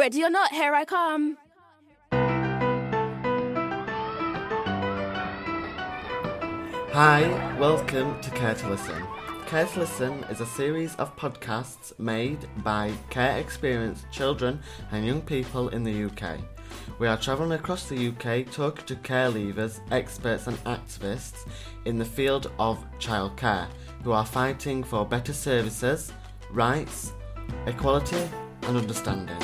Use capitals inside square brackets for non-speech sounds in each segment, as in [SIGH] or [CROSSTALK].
Ready or not, here I come. Hi, welcome to Care to Listen. Care to Listen is a series of podcasts made by care experienced children and young people in the UK. We are travelling across the UK talking to care leavers, experts, and activists in the field of childcare who are fighting for better services, rights, equality, and understanding.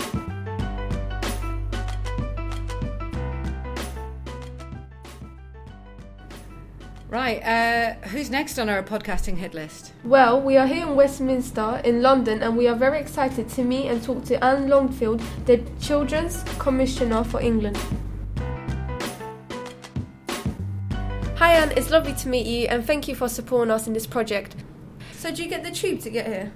Right, uh, who's next on our podcasting hit list? Well, we are here in Westminster in London and we are very excited to meet and talk to Anne Longfield, the Children's Commissioner for England. Hi Anne, it's lovely to meet you and thank you for supporting us in this project. So, do you get the tube to get here?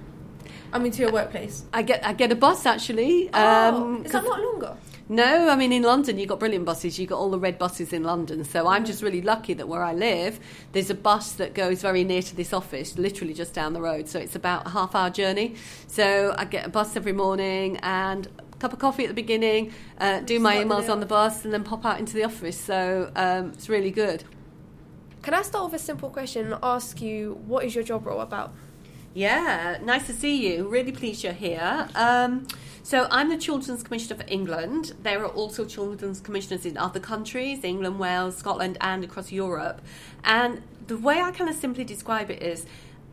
I mean, to your workplace? I get I get a bus actually. Oh, um, is that 'cause- not longer? No, I mean in London you've got brilliant buses. You've got all the red buses in London. So I'm just really lucky that where I live, there's a bus that goes very near to this office, literally just down the road. So it's about a half hour journey. So I get a bus every morning and a cup of coffee at the beginning, uh, do my emails on the bus, and then pop out into the office. So um, it's really good. Can I start with a simple question and ask you what is your job role about? Yeah, nice to see you. Really pleased you're here. Um, so I'm the Children's Commissioner for England. There are also Children's Commissioners in other countries, England, Wales, Scotland, and across Europe. And the way I kind of simply describe it is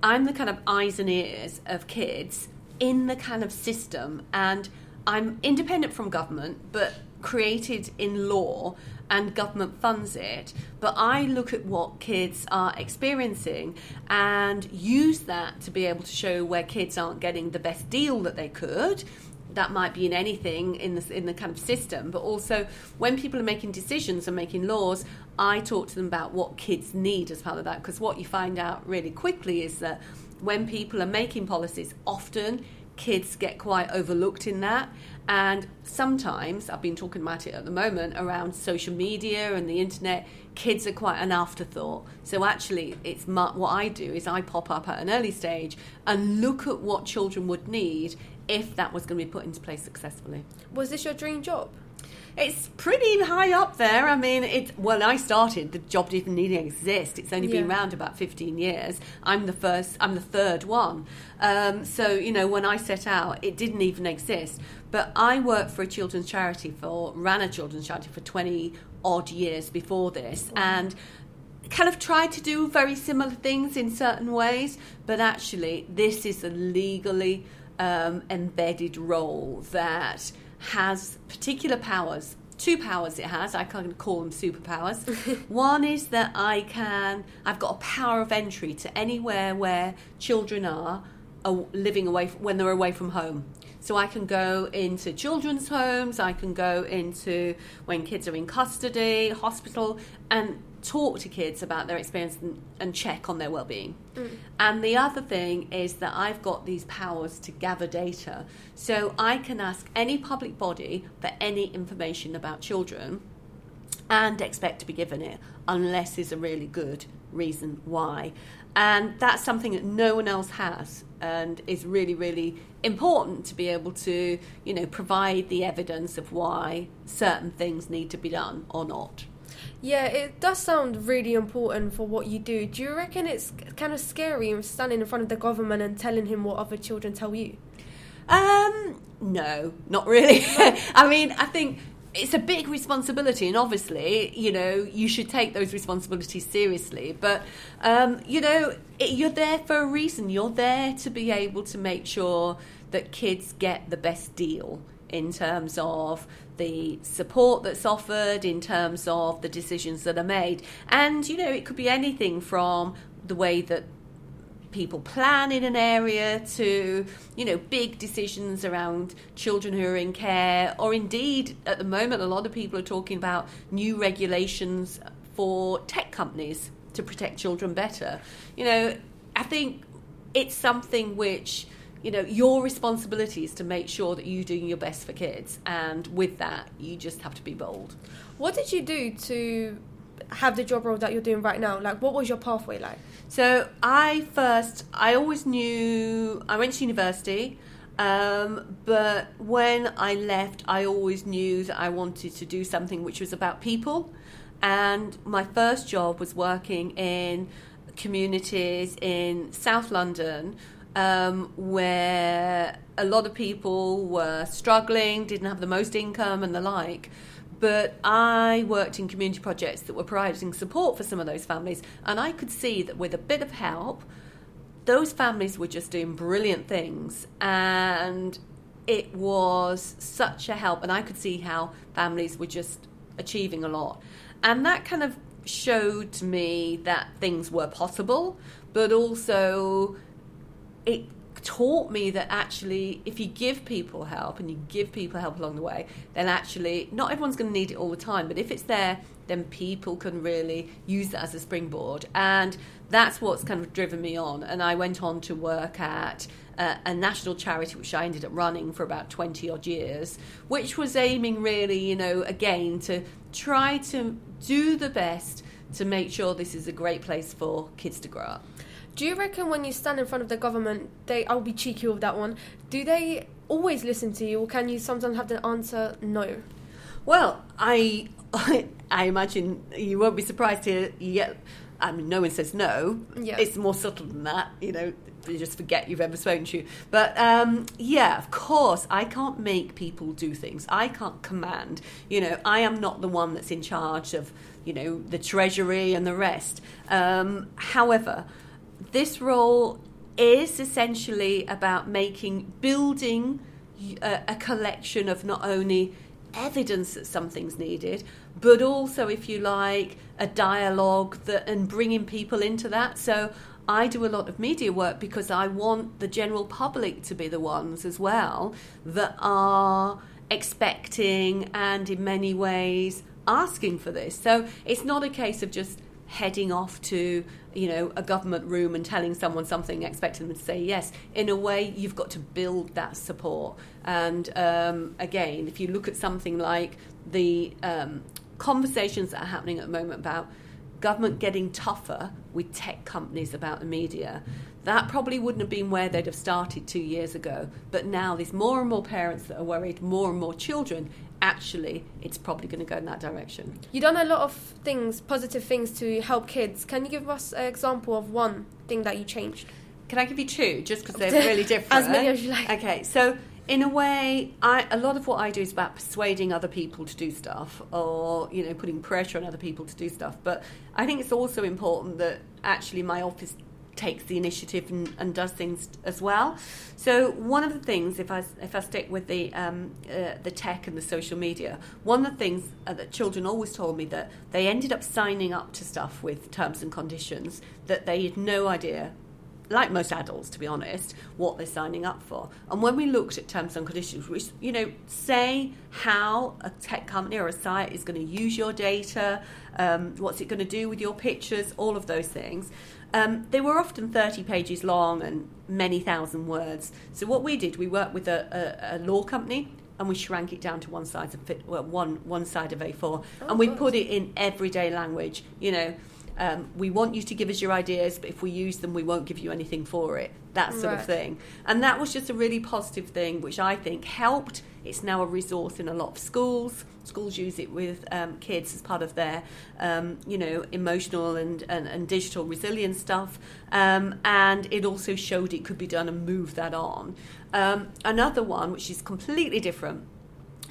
I'm the kind of eyes and ears of kids in the kind of system, and I'm independent from government, but created in law and government funds it. But I look at what kids are experiencing and use that to be able to show where kids aren't getting the best deal that they could. That might be in anything in the in the kind of system, but also when people are making decisions and making laws, I talk to them about what kids need as part of that. Because what you find out really quickly is that when people are making policies, often kids get quite overlooked in that. And sometimes, I've been talking about it at the moment around social media and the internet, kids are quite an afterthought. So actually, it's my, what I do is I pop up at an early stage and look at what children would need if that was going to be put into place successfully. Was this your dream job? It's pretty high up there. I mean, it when I started, the job didn't even exist. It's only been around about fifteen years. I'm the first. I'm the third one. Um, so you know, when I set out, it didn't even exist. But I worked for a children's charity for ran a children's charity for twenty odd years before this, and kind of tried to do very similar things in certain ways, but actually, this is a legally um, embedded role that has particular powers. Two powers it has, I can call them superpowers. [LAUGHS] One is that I can, I've got a power of entry to anywhere where children are uh, living away when they're away from home. So I can go into children's homes, I can go into when kids are in custody, hospital, and talk to kids about their experience and, and check on their well-being. Mm. And the other thing is that I've got these powers to gather data. So I can ask any public body for any information about children and expect to be given it unless there's a really good reason why. And that's something that no one else has and is really, really important to be able to, you know, provide the evidence of why certain things need to be done or not. Yeah, it does sound really important for what you do. Do you reckon it's kind of scary standing in front of the government and telling him what other children tell you? Um, no, not really. [LAUGHS] [LAUGHS] I mean, I think it's a big responsibility, and obviously, you know, you should take those responsibilities seriously. But, um, you know, it, you're there for a reason. You're there to be able to make sure that kids get the best deal in terms of the support that's offered, in terms of the decisions that are made. And, you know, it could be anything from the way that people plan in an area to you know big decisions around children who are in care or indeed at the moment a lot of people are talking about new regulations for tech companies to protect children better you know i think it's something which you know your responsibility is to make sure that you're doing your best for kids and with that you just have to be bold What did you do to have the job role that you're doing right now? Like, what was your pathway like? So I first, I always knew. I went to university. Um, but when I left, I always knew that I wanted to do something which was about people. And my first job was working in communities in South London um, where a lot of people were struggling, didn't have the most income, and the like. But I worked in community projects that were providing support for some of those families, and I could see that with a bit of help, those families were just doing brilliant things. And it was such a help, and I could see how families were just achieving a lot. And that kind of showed me that things were possible, but also it taught me that actually if you give people help and you give people help along the way then actually not everyone's going to need it all the time but if it's there then people can really use that as a springboard. And that's what's kind of driven me on. And i went on to work at a national charity which i ended up running for about 20 odd years which was aiming really you know again to try to do the best to make sure this is a great place for kids to grow up Do you reckon when you stand in front of the government, they I'll be cheeky with that one. Do they always listen to you, or can you sometimes have the answer no? Well, I [LAUGHS] I imagine you won't be surprised to yet. I mean, no one says no. Yeah. It's more subtle than that. You know, you just forget you've ever spoken to you. But um, yeah, of course, I can't make people do things. I can't command. You know, I am not the one that's in charge of you know the treasury and the rest. Um, however, this role is essentially about making building a, a collection of not only evidence that something's needed, but also, if you like, a dialogue that and bringing people into that. So I do a lot of media work because I want the general public to be the ones as well that are expecting and in many ways asking for this. So it's not a case of just heading off to you know a government room and telling someone something expecting them to say yes. In a way you've got to build that support. And um, again if you look at something like the um, conversations that are happening at the moment about government getting tougher with tech companies about the media that probably wouldn't have been where they'd have started two years ago but now there's more and more parents that are worried more and more children actually it's probably going to go in that direction You've done a lot of things, positive things to help kids. Can you give us an example of one thing that you changed? Can I give you two, just because they're [LAUGHS] really different? As many as you like. Okay, so in a way, I, a lot of what I do is about persuading other people to do stuff, or you know, putting pressure on other people to do stuff. But I think it's also important that actually my office takes the initiative and, and does things as well. So one of the things, if I if I stick with the um, uh, the tech and the social media, one of the things uh, that children always told me that they ended up signing up to stuff with terms and conditions that they had no idea like most adults, to be honest, what they're signing up for. And when we looked at terms and conditions, which, you know, say how a tech company or a site is going to use your data, um, what's it going to do with your pictures, all of those things, um, they were often 30 pages long and many thousand words. So what we did, we worked with a, a, a law company and we shrank it down to one size of fit, well, one one side of A4, Oh, and we good. put it in everyday language. You know, um, we want you to give us your ideas, but if we use them, we won't give you anything for it. That sort of thing. And that was just a really positive thing, which I think helped. It's now a resource in a lot of schools. Schools use it with um, kids as part of their, um, you know, emotional and, and, and digital resilience stuff. Um, and it also showed it could be done and move that on. Um, another one, which is completely different,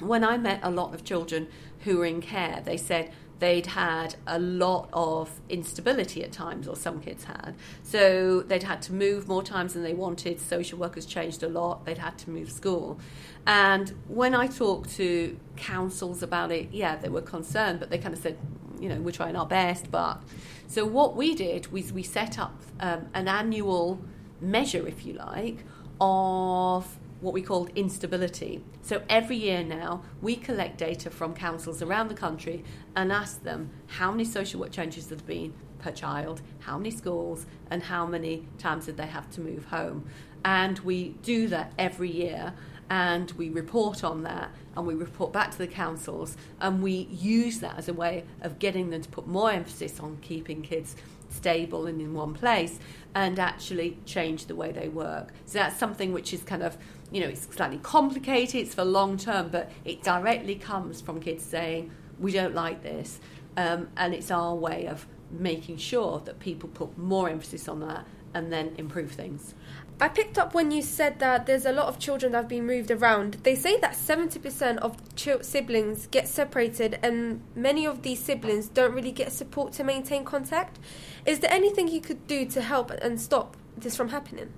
when I met a lot of children who were in care, they said they'd had a lot of instability at times, or some kids had. So they'd had to move more times than they wanted. Social workers changed a lot. They'd had to move school. And when I talked to councils about it, yeah, they were concerned, but they kind of said, you know, we're trying our best. But so what we did was we set up um, an annual measure, if you like, of what we called instability. So every year now, we collect data from councils around the country and ask them how many social work changes there have been per child, how many schools, and how many times did they have to move home. And we do that every year. and we report on that and we report back to the councils and we use that as a way of getting them to put more emphasis on keeping kids stable and in one place and actually change the way they work. So that's something which is kind of, you know, it's slightly complicated, it's for long term, but it directly comes from kids saying, we don't like this. Um, and it's our way of making sure that people put more emphasis on that and then improve things. I picked up when you said that there's a lot of children that have been moved around. They say that 70% of ch- siblings get separated, and many of these siblings don't really get support to maintain contact. Is there anything you could do to help and stop this from happening?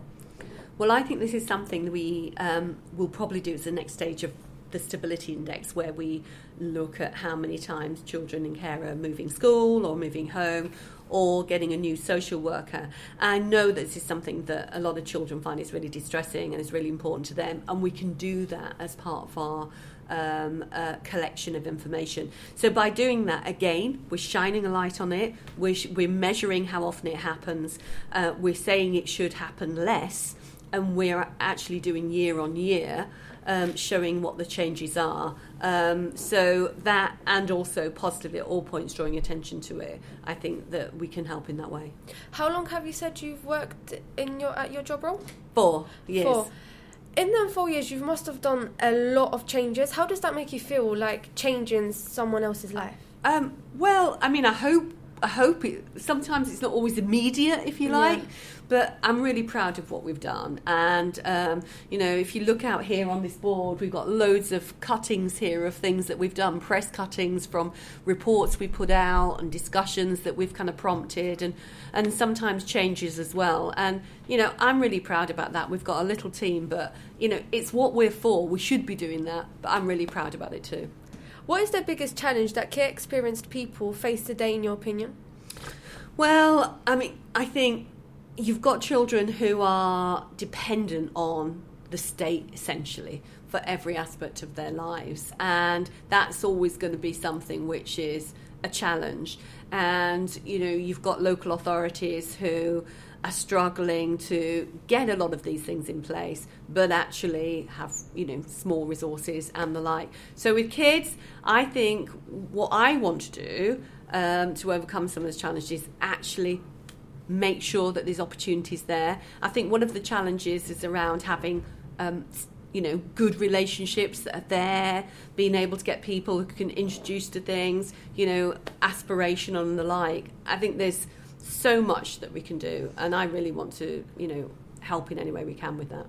Well, I think this is something we um, will probably do as the next stage of the stability index where we look at how many times children in care are moving school or moving home or getting a new social worker. I know this is something that a lot of children find is really distressing and is really important to them, and we can do that as part of our um, uh, collection of information. So by doing that, again, we're shining a light on it. We're, sh- we're measuring how often it happens. Uh, we're saying it should happen less, and we're actually doing year on year um, showing what the changes are. Um, so that, and also positively at all points drawing attention to it. I think that we can help in that way. How long have you said you've worked in your at your job role? Four years. Four. In them four years, you must have done a lot of changes. How does that make you feel, like changing someone else's life? Um, well, I mean, I hope I hope it. Sometimes it's not always immediate, if you like, Yeah. But I'm really proud of what we've done. And um, you know, if you look out here on this board, we've got loads of cuttings here of things that we've done, press cuttings from reports we put out and discussions that we've kind of prompted, and and sometimes changes as well. And you know, I'm really proud about that. We've got a little team, but you know, it's what we're for. We should be doing that, but I'm really proud about it too. What is the biggest challenge that care experienced people face today, in your opinion? Well, I mean, I think you've got children who are dependent on the state essentially for every aspect of their lives, and that's always going to be something which is a challenge. And you know, you've got local authorities who are struggling to get a lot of these things in place, but actually have you know small resources and the like. So with kids, I think what I want to do um, to overcome some of those challenges actually make sure that there's opportunities there. I think one of the challenges is around having, um, you know, good relationships that are there, being able to get people who can introduce to things, you know, aspiration and the like. I think there's so much that we can do, and I really want to, you know, help in any way we can with that.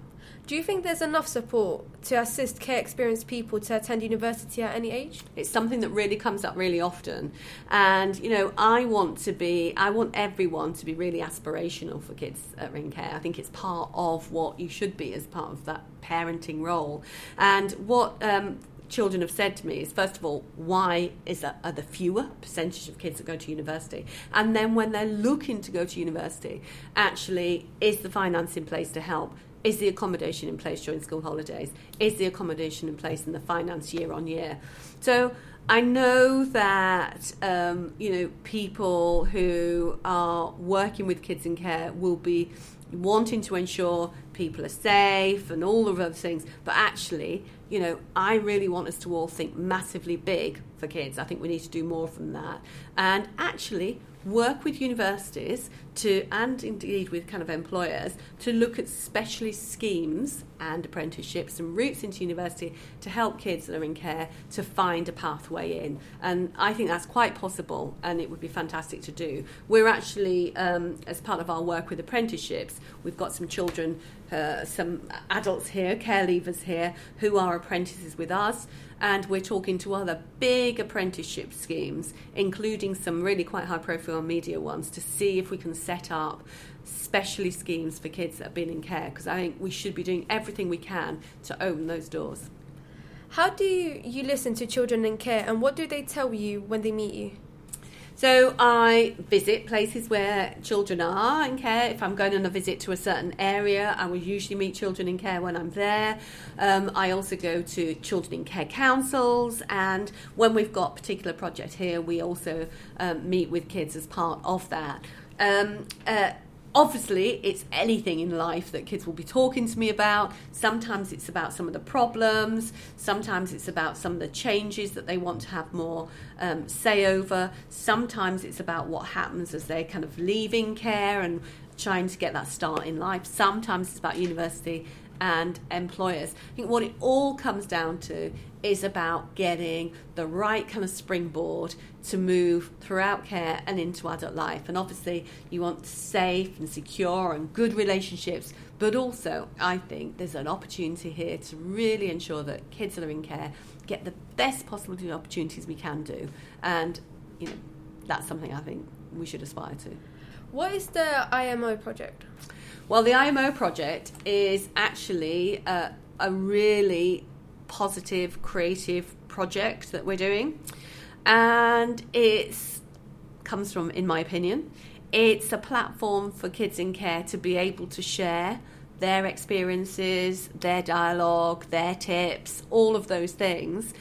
Do you think there's enough support to assist care experienced people to attend university at any age? It's something that really comes up really often. And, you know, I want to be, I want everyone to be really aspirational for kids at Ring Care. I think it's part of what you should be as part of that parenting role. And what um, children have said to me is, first of all, why is that, are there fewer percentage of kids that go to university? And then when they're looking to go to university, actually, is the finance in place to help? Is the accommodation in place during school holidays? Is the accommodation in place in the finance year on year? So I know that um, you know people who are working with kids in care will be wanting to ensure people are safe and all of those things, but actually, you know, I really want us to all think massively big for kids. I think we need to do more from that, and actually work with universities to and indeed with kind of employers to look at specialist schemes and apprenticeships and routes into university to help kids that are in care to find a pathway in. And I think that's quite possible and it would be fantastic to do. We're actually um, as part of our work with apprenticeships we've got some children uh, some adults here care leavers here who are apprentices with us and we're talking to other big apprenticeship schemes, including some really quite high profile media ones, to see if we can set up specialist schemes for kids that have been in care because I think we should be doing everything we can to open those doors. How do you, you listen to children in care and what do they tell you when they meet you? So I visit places where children are in care. If I'm going on a visit to a certain area, I will usually meet children in care when I'm there. Um, I also go to children in care councils, and when we've got particular project here, we also um, meet with kids as part of that. Um, uh, obviously, it's anything in life that kids will be talking to me about. Sometimes it's about some of the problems. Sometimes it's about some of the changes that they want to have more um, say over. Sometimes it's about what happens as they're kind of leaving care and trying to get that start in life. Sometimes it's about university and employers. I think what it all comes down to is about getting the right kind of springboard to move throughout care and into adult life. And obviously, you want safe and secure and good relationships, but also, I think there's an opportunity here to really ensure that kids that are in care get the best possible opportunities we can do. And, you know, that's something I think we should aspire to. What is the IMO project? Well, the IMO project is actually a, a really positive, creative project that we're doing, and it comes from, in my opinion, it's a platform for kids in care to be able to share their experiences, their dialogue, their tips, all of those things.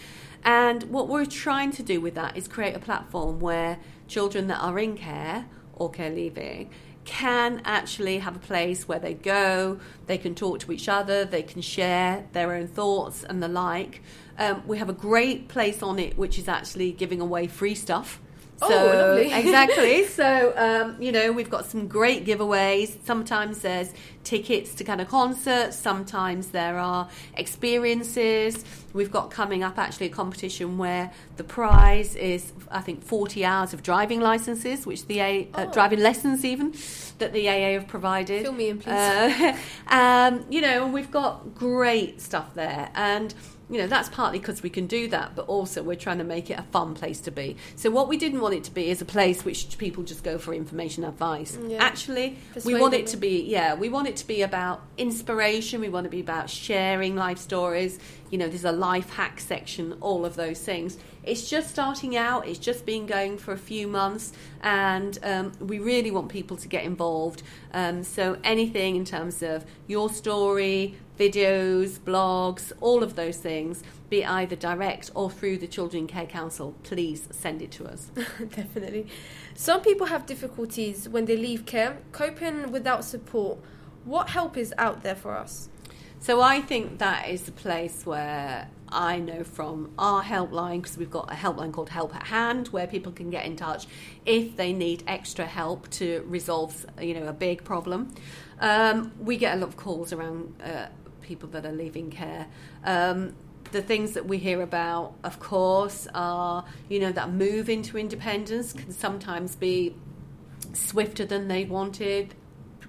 And what we're trying to do with that is create a platform where children that are in care or care leaving can actually have a place where they go, they can talk to each other, they can share their own thoughts and the like. Um, we have a great place on it which is actually giving away free stuff. Oh, lovely. [LAUGHS] exactly. So, um, you know, we've got some great giveaways. Sometimes there's tickets to kind of concerts. Sometimes there are experiences. We've got coming up actually a competition where the prize is, I think, 40 hours of driving licenses, which the A, uh, Oh. driving lessons even, that the AA have provided. Fill me in, please. Uh, [LAUGHS] um, you know, and we've got great stuff there. And you know that's partly because we can do that but also we're trying to make it a fun place to be. So what we didn't want it to be is a place which people just go for information advice. Yeah. actually we want it to be yeah we want it to be about inspiration. We want to be about sharing life stories you know there's a life hack section all of those things it's just starting out it's just been going for a few months and um, we really want people to get involved um, so anything in terms of your story videos blogs all of those things be it either direct or through the children care council please send it to us [LAUGHS] Definitely. Some people have difficulties when they leave care, coping without support. What help is out there for us? So I think that is the place where I know from our helpline because we've got a helpline called Help at Hand where people can get in touch if they need extra help to resolve you know a big problem. Um, we get a lot of calls around uh, people that are leaving care. Um, the things that we hear about, of course, are you know that move into independence can sometimes be swifter than they wanted.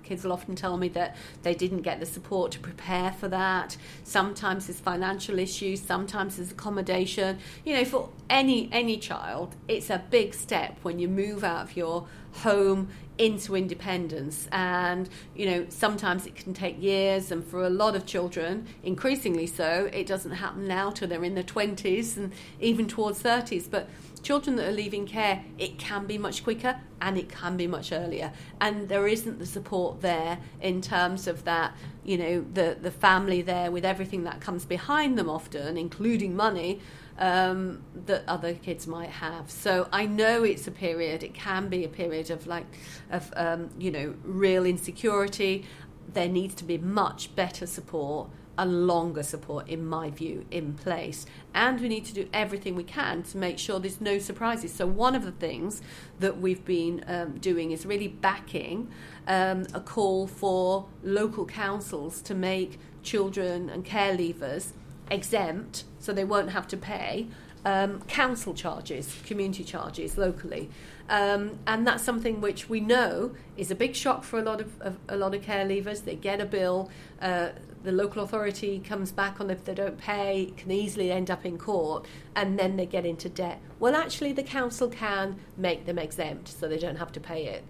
Kids will often tell me that they didn't get the support to prepare for that. Sometimes there's financial issues, sometimes there's accommodation. You know, for any any child, it's a big step when you move out of your home into independence and you know sometimes it can take years and for a lot of children increasingly so it doesn't happen now till they're in their 20s and even towards 30s but children that are leaving care, it can be much quicker and it can be much earlier. And there isn't the support there in terms of that, you know, the, the family there with everything that comes behind them often, including money, um, that other kids might have. So I know it's a period, it can be a period of like, of, um, you know, real insecurity. There needs to be much better support and longer support, in my view, in place. And we need to do everything we can to make sure there's no surprises. So, one of the things that we've been um, doing is really backing um, a call for local councils to make children and care leavers exempt so they won't have to pay um, council charges, community charges locally. Um, and that's something which we know is a big shock for a lot of, of a lot of care leavers. They get a bill, uh, the local authority comes back on if they don't pay, can easily end up in court, and then they get into debt. Well, actually, the council can make them exempt so they don't have to pay it.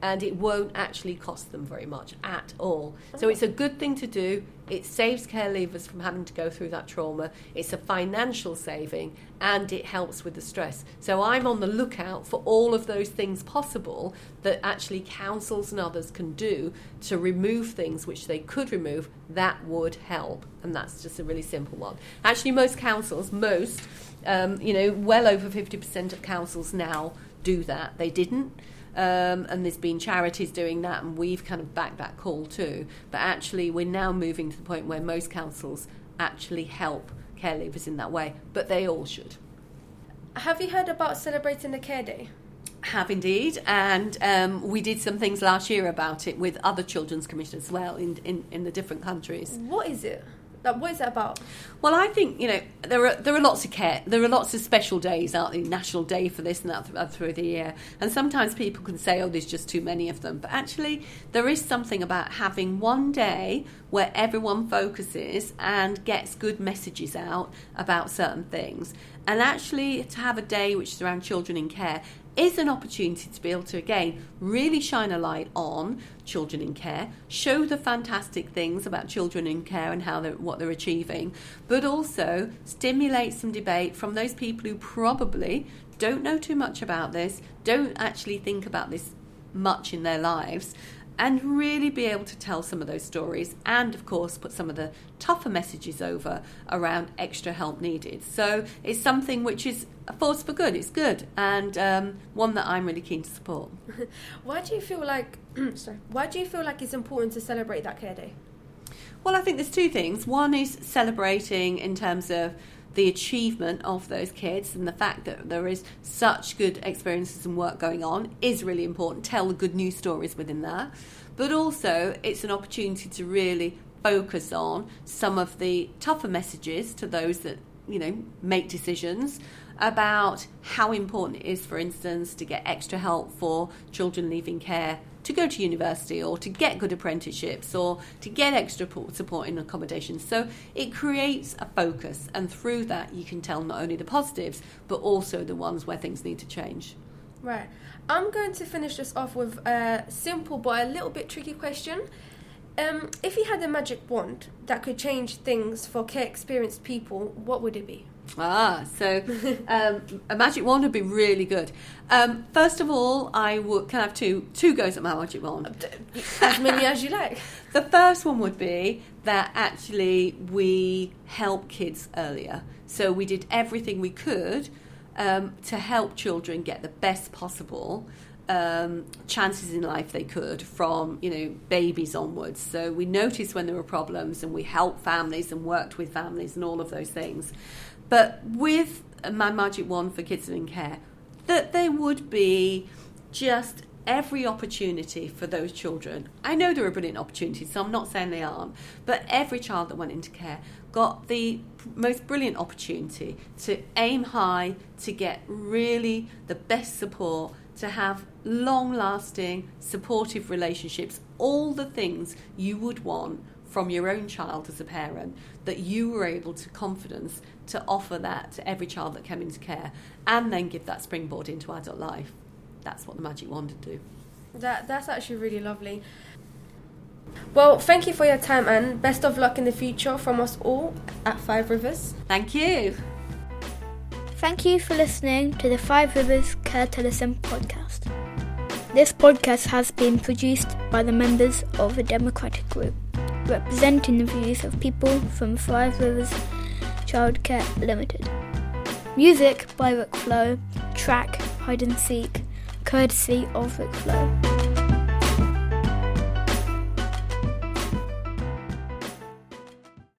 And it won't actually cost them very much at all. So it's a good thing to do. It saves care leavers from having to go through that trauma. It's a financial saving and it helps with the stress. So I'm on the lookout for all of those things possible that actually councils and others can do to remove things which they could remove that would help. And that's just a really simple one. Actually, most councils, most, um, you know, well over 50% of councils now do that. They didn't. Um, and there's been charities doing that, and we've kind of backed that call too. But actually, we're now moving to the point where most councils actually help care leavers in that way, but they all should. Have you heard about celebrating the Care Day? Have indeed, and um, we did some things last year about it with other children's commissions as well in, in, in the different countries. What is it? What is that about? Well, I think you know there are there are lots of care, there are lots of special days, aren't? National Day for this and that th- uh, through the year, and sometimes people can say, "Oh, there's just too many of them," but actually there is something about having one day where everyone focuses and gets good messages out about certain things, and actually to have a day which is around children in care is an opportunity to be able to again really shine a light on children in care, show the fantastic things about children in care and how they're, what they're achieving, but also stimulate some debate from those people who probably don't know too much about this, don't actually think about this much in their lives, and really be able to tell some of those stories and of course put some of the tougher messages over around extra help needed so it's something which is a force for good it's good and um, one that i'm really keen to support [LAUGHS] Why do you feel like [CLEARS THROAT] sorry? Why do you feel like it's important to celebrate that Care Day? well i think there's two things one is celebrating in terms of the achievement of those kids and the fact that there is such good experiences and work going on is really important. Tell the good news stories within that. But also, it's an opportunity to really focus on some of the tougher messages to those that, you know, make decisions about how important it is, for instance, to get extra help for children leaving care to go to university or to get good apprenticeships or to get extra support in accommodation. So it creates a focus, and through that, you can tell not only the positives but also the ones where things need to change. Right. I'm going to finish this off with a simple but a little bit tricky question. Um, if you had a magic wand that could change things for care experienced people, what would it be? Ah, so [LAUGHS] um, a magic wand would be really good. Um, first of all, I would can I have two two goes at my magic wand. As many as you like. [LAUGHS] The first one would be that actually we help kids earlier. So we did everything we could um, to help children get the best possible um, chances in life they could from you know babies onwards. So we noticed when there were problems and we helped families and worked with families and all of those things. But with my magic wand for kids in care, that there would be just every opportunity for those children. I know there are brilliant opportunities, so I'm not saying they aren't, but every child that went into care got the most brilliant opportunity to aim high, to get really the best support, to have long lasting, supportive relationships, all the things you would want from your own child as a parent that you were able to confidence to offer that to every child that came into care and then give that springboard into adult life. That's what the magic wand would do. That that's actually really lovely. Well, thank you for your time and best of luck in the future from us all at Five Rivers. Thank you. Thank you for listening to the Five Rivers Care to Listen podcast. This podcast has been produced by the members of a democratic group representing the views of people from Five Rivers Childcare Limited. Music by Rick Flow, track Hide and Seek, courtesy of Rick Flow.